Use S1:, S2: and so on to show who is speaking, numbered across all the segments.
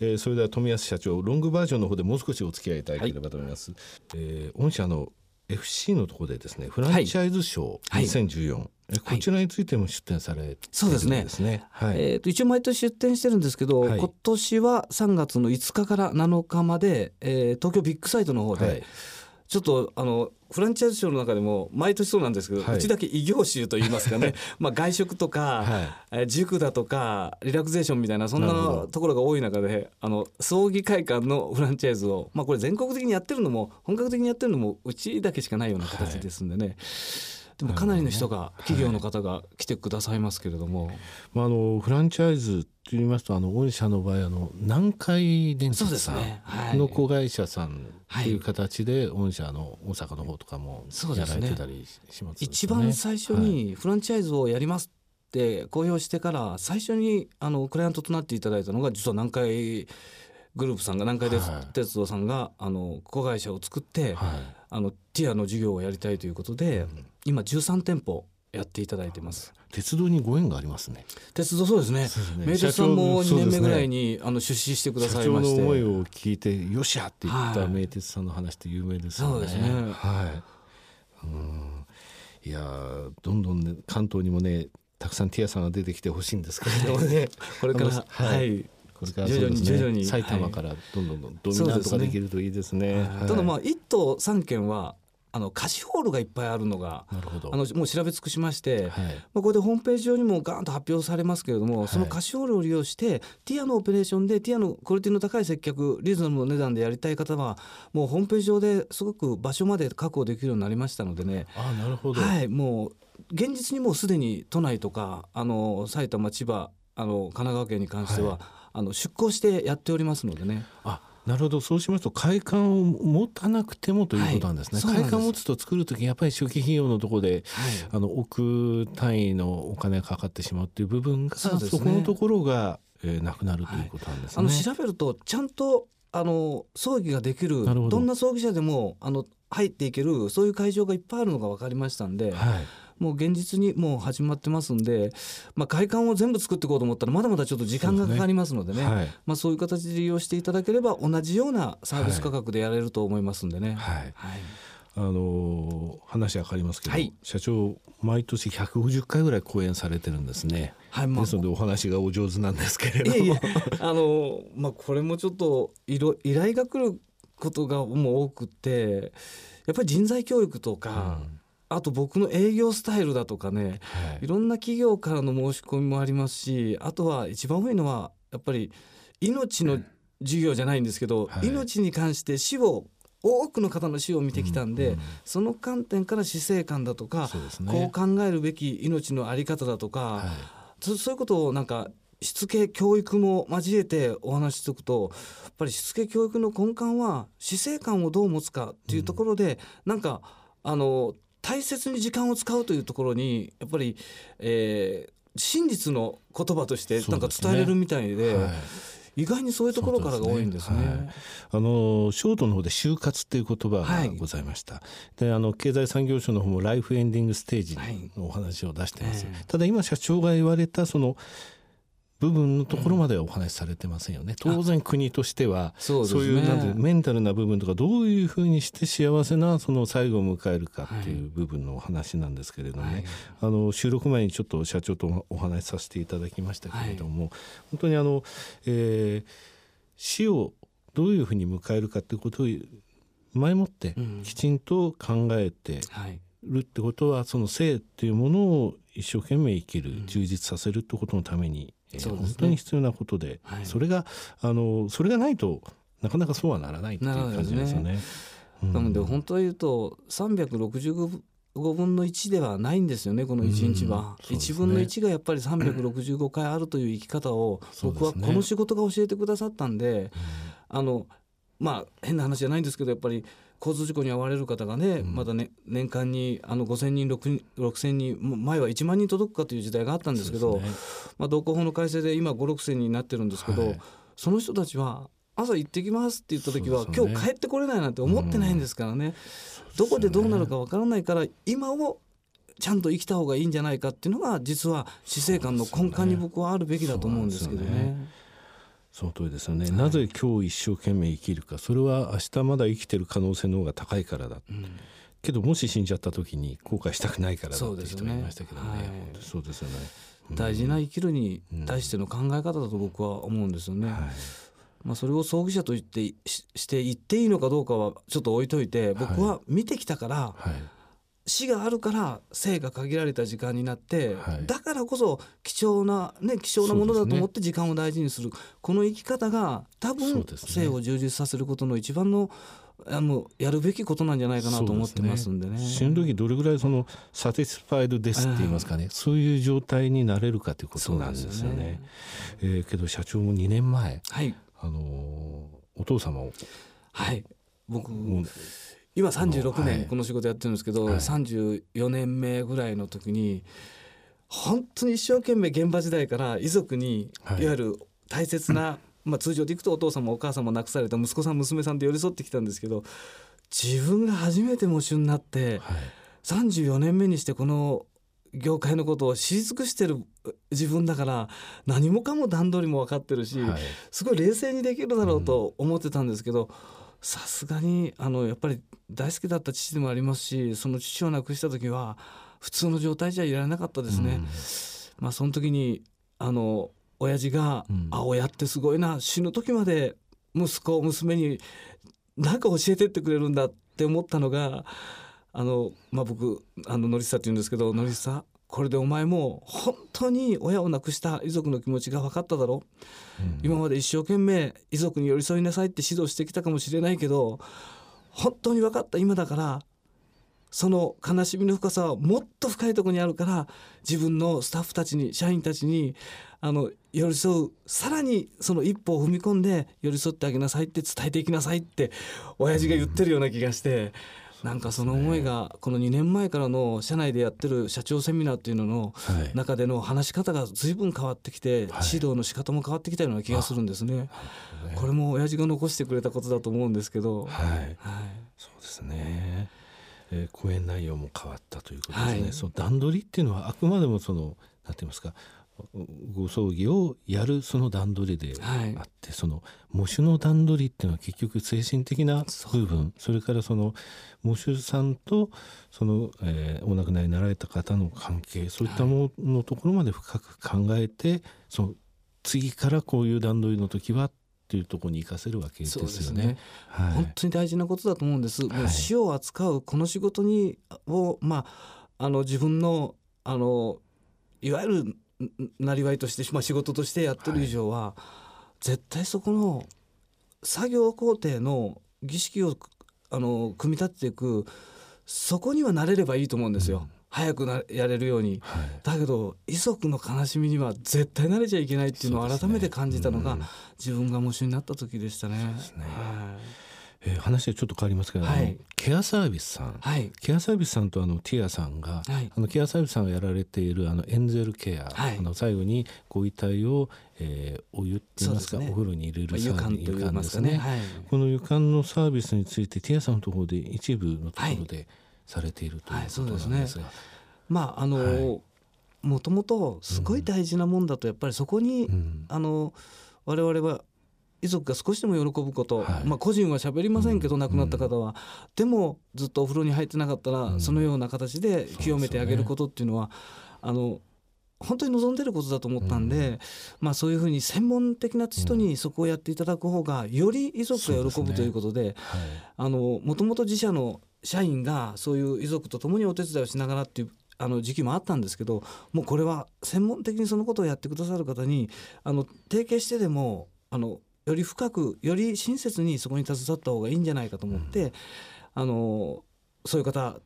S1: えー、それでは富安社長ロングバージョンの方でもう少しお付き合いいただければと思います、はい、えー、御社の FC のところでですねフランチャイズ賞2014、はい。こちらについても出展され、ねはい、
S2: そうですね。はい、えっ、ー、と一応毎年出展してるんですけど、はい、今年は3月の5日から7日まで、えー、東京ビッグサイトの方で、はい、ちょっとあのフランチャイズ賞の中でも毎年そうなんですけど、はい、うちだけ異業種といいますかね。まあ外食とか、はい、塾だとかリラクゼーションみたいなそんなところが多い中であの葬儀会館のフランチャイズを、まあ、これ全国的にやってるのも本格的にやってるのもうちだけしかないような形ですんでね。はいでもかなりの人が、企業の方が来てくださいますけれども、はい、
S1: まあ、あのフランチャイズといいますとあの御社の場合あの南海電鉄さんの子会社さんっていう形で御社の大阪の方とかもやられてたりします、ねね、
S2: 一番最初にフランチャイズをやりますって公表してから最初にあのクライアントとなっていただいたのが実は南海グループさんが南海鉄道さんが、あの子会社を作って、はい、あのティアの事業をやりたいということで、うん、今13店舗やっていただいてます。
S1: 鉄道にご縁がありますね。
S2: 鉄道そうですね。ね名鉄さんも2年目ぐらいに、ね、あの出資してくださいまして。
S1: 思いを聞いてよっしゃって言った名鉄さんの話って有名ですよね。
S2: そうですね。
S1: はい。うん。いやどんどんね関東にもねたくさんティアさんが出てきてほしいんですけれどもね。
S2: これからはい。
S1: これから徐々に徐々に。埼玉からどんどんどんドミナントができるといいですね。
S2: ただまあ一都三県はあの貸しホールがいっぱいあるのがあのもう調べ尽くしまして、はい、まあ、これでホームページ上にもガーンと発表されますけれども、はい、その貸しホールを利用してティアのオペレーションでティアのクオリティの高い接客リーズナブルの値段でやりたい方はもうホームページ上ですごく場所まで確保できるようになりましたのでね。
S1: あなるほど、
S2: はい、もう現実にもうすでに都内とかあの埼玉千葉あの神奈川県に関しては、はい、あの出向してやっておりますのでね。
S1: あなるほど。そうしますと会館を持たなくてもということなんですね、はい、会館を持つと作る時やっぱり初期費用のところで、はい、あの億単位のお金がかかってしまうっていう部分がそ,、ね、そこのところが、えー、なくなるということなんですね。
S2: あの調べるとちゃんとあの葬儀ができるどんな葬儀社でもあの入っていけるそういう会場がいっぱいあるのが分かりましたんで、はい、もう現実にもう始まってますんで、まあ、会館を全部作っていこうと思ったらまだまだちょっと時間がかかりますのでね、ね。はい、まあ、そういう形で利用していただければ同じようなサービス価格でやれると思いますんでね。はい、はい。
S1: あの話は変わりますけど、はい、社長毎年150回ぐらい講演されてるんですね。はい、まあ、ですのでお話がお上手なんですけれども。いやいや
S2: あのまあこれもちょっといろ依頼が来ることがもう多くてやっぱり人材教育とか、うんあと僕の営業スタイルだとかね、はい、いろんな企業からの申し込みもありますしあとは一番多いのはやっぱり命の授業じゃないんですけど、はい、命に関して死を多くの方の死を見てきたんで、うんうん、その観点から死生観だとか、ね、こう考えるべき命の在り方だとか、はい、そういうことをなんかしつけ教育も交えてお話ししておくとやっぱりしつけ教育の根幹は死生観をどう持つかっていうところで、うん、なんかあの大切に時間を使うというところにやっぱり、えー、真実の言葉としてなんか伝えれるみたいで。意外にそういうところからが多いんですね。すねはい、
S1: あのショートの方で就活っていう言葉がございました。はい、であの経済産業省の方もライフエンディングステージのお話を出してます。はい、ただ今社長が言われたその部分のところまではお話しされてませんよね、うん、当然国としてはそう、ね,、いうなんメンタルな部分とかどういうふうにして幸せなその最後を迎えるかっていう部分のお話なんですけれどもね、はい、あの収録前にちょっと社長とお話しさせていただきましたけれども、はい、本当にあの、えー、死をどういうふうに迎えるかっていうことを前もってきちんと考えてるってことは、その生っていうものを一生懸命生きる、充実させるってことのためにえーね、本当に必要なことで、はい、それがあのそれがないとなかなかそうはならないっていう感じですよね。
S2: なので本当は言うと365分の1ではないんですよねこの1日は、うんね、1分の1がやっぱり365回あるという生き方を僕はこの仕事が教えてくださったんで、ね、あのまあ変な話じゃないんですけどやっぱり交通事故に遭われる方がね、うん、まだね年間にあの5,000人6,000人前は1万人届くかという時代があったんですけど、ね、まあ、道交法の改正で今5,6,000人になってるんですけど、はい、その人たちは朝行ってきますって言った時は、ね、今日帰ってこれないなんて思ってないんですからね、うん、どこでどうなるかわからないから今をちゃんと生きた方がいいんじゃないかっていうのが実は死生観の根幹に僕はあるべきだと思うんですけどね。
S1: その通りですよね、はい、なぜ今日一生懸命生きるか。それは明日まだ生きてる可能性の方が高いからだ、うん、けどもし死んじゃった時に後悔したくないからだって人がいましたけどね、ねはい、そうですよね、
S2: うん、大事な生きるに対しての考え方だと僕は思うんですよね、はい。まあ、それを葬儀者と言ってして言っていいのかどうかはちょっと置いといて僕は見てきたから、はい死があるから生が限られた時間になって、はい、だからこそ貴重なね貴重なものだと思って時間を大事にする、ね、この生き方が多分、生を充実させることの一番のあのやるべきことなんじゃないかなと思ってますんでね。
S1: でね死ぬ時どれぐらいそのサティスファイドですって言いますかね、そういう状態になれるかということなんですよね。ね。えー、けど社長も2年前、はい、あのお父様を
S2: はい。僕今36年この仕事やってるんですけど、はい、34年目ぐらいの時に本当に一生懸命現場時代から遺族にい。わゆる大切な、まあ、通常でいくとお父さんもお母さんも亡くされた息子さん娘さんで寄り添ってきたんですけど自分が初めて喪主になって、はい、34年目にしてこの業界のことを知り尽くしてる自分だから何もかも段取りも分かってるし、はい、すごい冷静にできるだろうと思ってたんですけどさすがにあのやっぱり大好きだった父でもありますしその父を亡くした時は普通の状態じゃいられなかったですね。うん、まあ、その時にあの親父が、うん、あ親ってすごいな死ぬ時まで息子娘に何か教えてってくれるんだって思ったのがあの、まあ、僕あのノリサって言うんですけどノリサこれでお前も本当に親を亡くした遺族の気持ちが分かっただろ、うん、今まで一生懸命遺族に寄り添いなさいって指導してきたかもしれないけど本当に分かった今だからその悲しみの深さはもっと深いところにあるから自分のスタッフたちに社員たちにあの寄り添うさらにその一歩を踏み込んで寄り添ってあげなさいって伝えていきなさいって親父が言ってるような気がして。なんかその思いがこの2年前からの社内でやってる社長セミナーっていうのの中での話し方が随分変わってきて指導の仕方も変わってきたような気がするんですね。これも親父が残してくれたことだと思うんですけど。はい、はい、
S1: そうですね。えー、講演内容も変わったということですね。はい、その段取りっていうのはあくまでもそのなんて言いますかご葬儀をやるその段取りであって、はい、その喪主の段取りっていうのは結局精神的な部分それからその喪主さんとその、えー、お亡くなりになられた方の関係そういったもののところまで深く考えて、はい、その次からこういう段取りの時はっていうところに生かせるわけですよね。ね。
S2: はい、本当に大事なことだと思うんです。もう死を扱うこの仕事にをまああの自分のあのいわゆるなりわいとして、まあ、仕事としてやってる以上は、はい、絶対そこの作業工程の儀式をあの組み立てていくそこにはなれればいいと思うんですよ。うん。早くなやれるように、はい、だけど遺族の悲しみには絶対慣れちゃいけないっていうのを改めて感じたのが、ね。うん、自分が喪主になった時でしたね。ね。はい
S1: えー、話はちょっと変わりますけど、はい、ケアサービスさん、はい、ケアサービスさんとあのティアさんが、はい、あのケアサービスさんがやられているあのエンゼルケア、はい、あの最後にご遺体を、えー、お湯って言いますか、ね、お風呂に入れるサービス、まあ、ですね、はい、この床のサービスについてティアさんのところで一部のところでされているということなんですが、ね、
S2: まああの、もともとすごい大事なもんだとやっぱりそこに、うん、あの我々は遺族が少しでも喜ぶこと、はい、まあ、個人は喋りませんけど、うん、亡くなった方は、でもずっとお風呂に入ってなかったら、うん、そのような形で清めてあげることっていうのは、ね、あの本当に望んでることだと思ったんで、うん、まあ、そういうふうに専門的な人にそこをやっていただく方がより遺族が喜ぶということでもともと自社の社員がそういう遺族と共にお手伝いをしながらっていうあの時期もあったんですけどもうこれは専門的にそのことをやってくださる方にあの提携してでもあのより深くより親切にそこに携わった方がいいんじゃないかと思って、うん、あのそういう方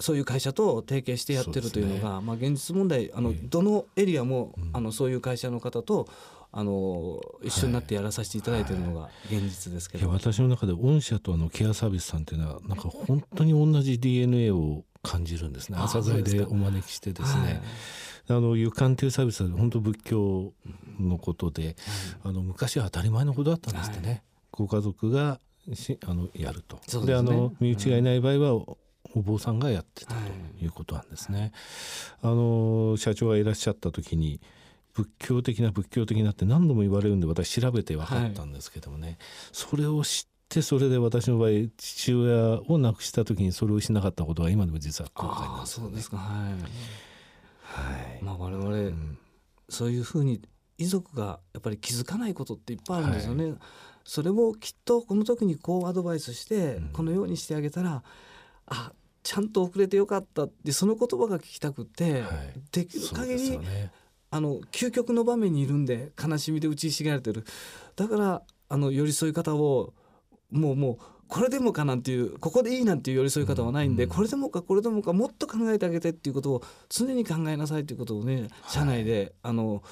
S2: そういう会社と提携してやってるというのが、ね、まあ、現実問題あの、どのエリアも、あのそういう会社の方とあの一緒になってやらさせていただいているのが現実ですけど、
S1: はいはい、私の中で御社とあのケアサービスさんっていうのはなんか本当に同じ DNA を感じるんですね。朝鮮でお招きしてですね。あの湯館というサービスは本当仏教のことで、あの昔は当たり前のことだったんですってね、はい、ご家族がしあのやると。で、ね、あの身内がいない場合はお坊さんがやってたとい。うことなんですね。はい、あの社長がいらっしゃった時に仏教的な仏教的なって何度も言われるんで私調べて分かったんですけどもね、はい、それを知ってそれで私の場合父親を亡くした時にそれをしなかったことは今でも実は後悔なんですよね。そうですか。はい、
S2: はい、まあ我々、うん、そういうふうに遺族がやっぱり気づかないことっていっぱいあるんですよね。はい、それをきっとこの時にこうアドバイスして、このようにしてあげたらあちゃんと遅れてよかったってその言葉が聞きたくて、はい、できる限り、ね、あの究極の場面にいるんで悲しみで打ちひしがれてる。だからあの寄り添い方をもうもうこれでもかなんていうここでいいなんていう寄り添い方はないんで、うん。うん、これでもかこれでもかもっと考えてあげてっていうことを常に考えなさいということをね社内で、はい、あの、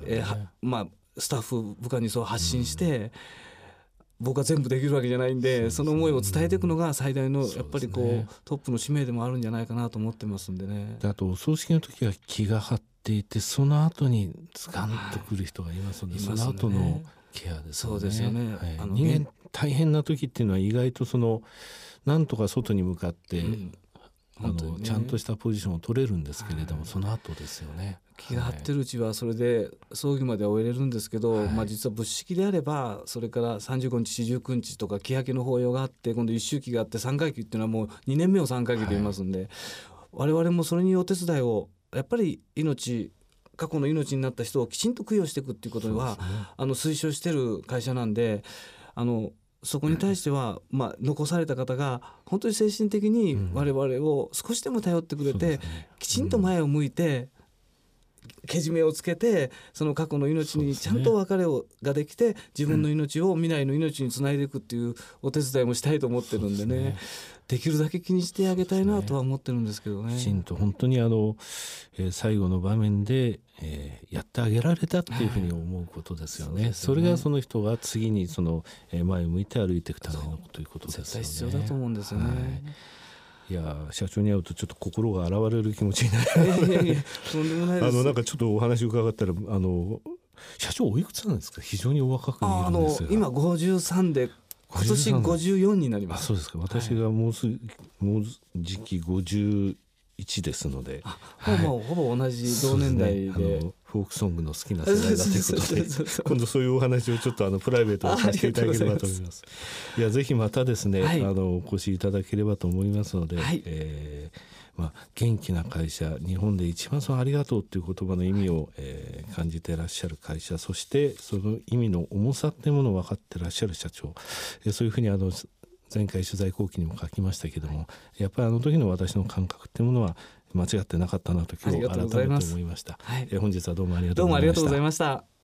S2: ね、えー、まあスタッフ部下にそう発信して。うん。僕は全部できるわけじゃないんでその思いを伝えていくのが最大のやっぱりこう、ね、トップの使命でもあるんじゃないかなと思ってますんでね。
S1: であとお葬式の時は気が張っていてその後にズカンとくる人がいますので、はい、その後のケアですね。そうですよね、はい、人間大変な時っていうのは意外とそのなんとか外に向かって、うんあの、ね、ちゃんとしたポジションを取れるんですけれども、はい、その後ですよね。
S2: 気が張ってるうちはそれで葬儀まで終えれるんですけど、はい、まあ、実は仏式であればそれから35日四十九日とか木焼けの法要があって今度一周期があって三回忌っていうのはもう2年目を3回忌で言いますんで、はい、我々もそれにお手伝いをやっぱり命過去の命になった人をきちんと供養していくっていうことは、ね、あの推奨してる会社なんであのそこに対しては、まあ、残された方が本当に精神的に我々を少しでも頼ってくれて、きちんと前を向いてけじめをつけてその過去の命にちゃんと別れをができて自分の命を未来の命につないでいくっていうお手伝いもしたいと思ってるんでね。できるだけ気にしてあげたいなとは思ってるんですけどね。
S1: きちんと本当にあの、えー、最後の場面で、えー、やってあげられたっていうふうに思うことですよね。はい、そ、ね、れがその人が次にその、えー、前を向いて歩いていくためのということですよね。絶対
S2: 必要だと思うんですよね。はい
S1: いや社長に会うとちょっと心が洗われる気持ちになる。とんでもないです。あのなんかちょっとお話伺ったらあの社長おいくつなんですか？非常にお若く見えるんですが。
S2: 今53で今年54になります。
S1: そうですか。私がもうすぐ、はい、もう時期51ですので、
S2: はい、ほぼほぼ同じ同年代で、ね、
S1: フォークソングの好きな世代だということで、今度そういうお話をちょっとあのプライベートでさせていただければと思います。い。やぜひまたですね、はい、あのお越しいただければと思いますので、はい、えーまあ、元気な会社日本で一番そのありがとうという言葉の意味を、えー、感じていらっしゃる会社そしてその意味の重さっていうものを分かってらっしゃる社長、えー、そういうふうにあの前回取材後期にも書きましたけども、やっぱりあの時の私の感覚っていうものは間違ってなかったなと今日改めて思いました。はい、え本日はどうもありがとうございました。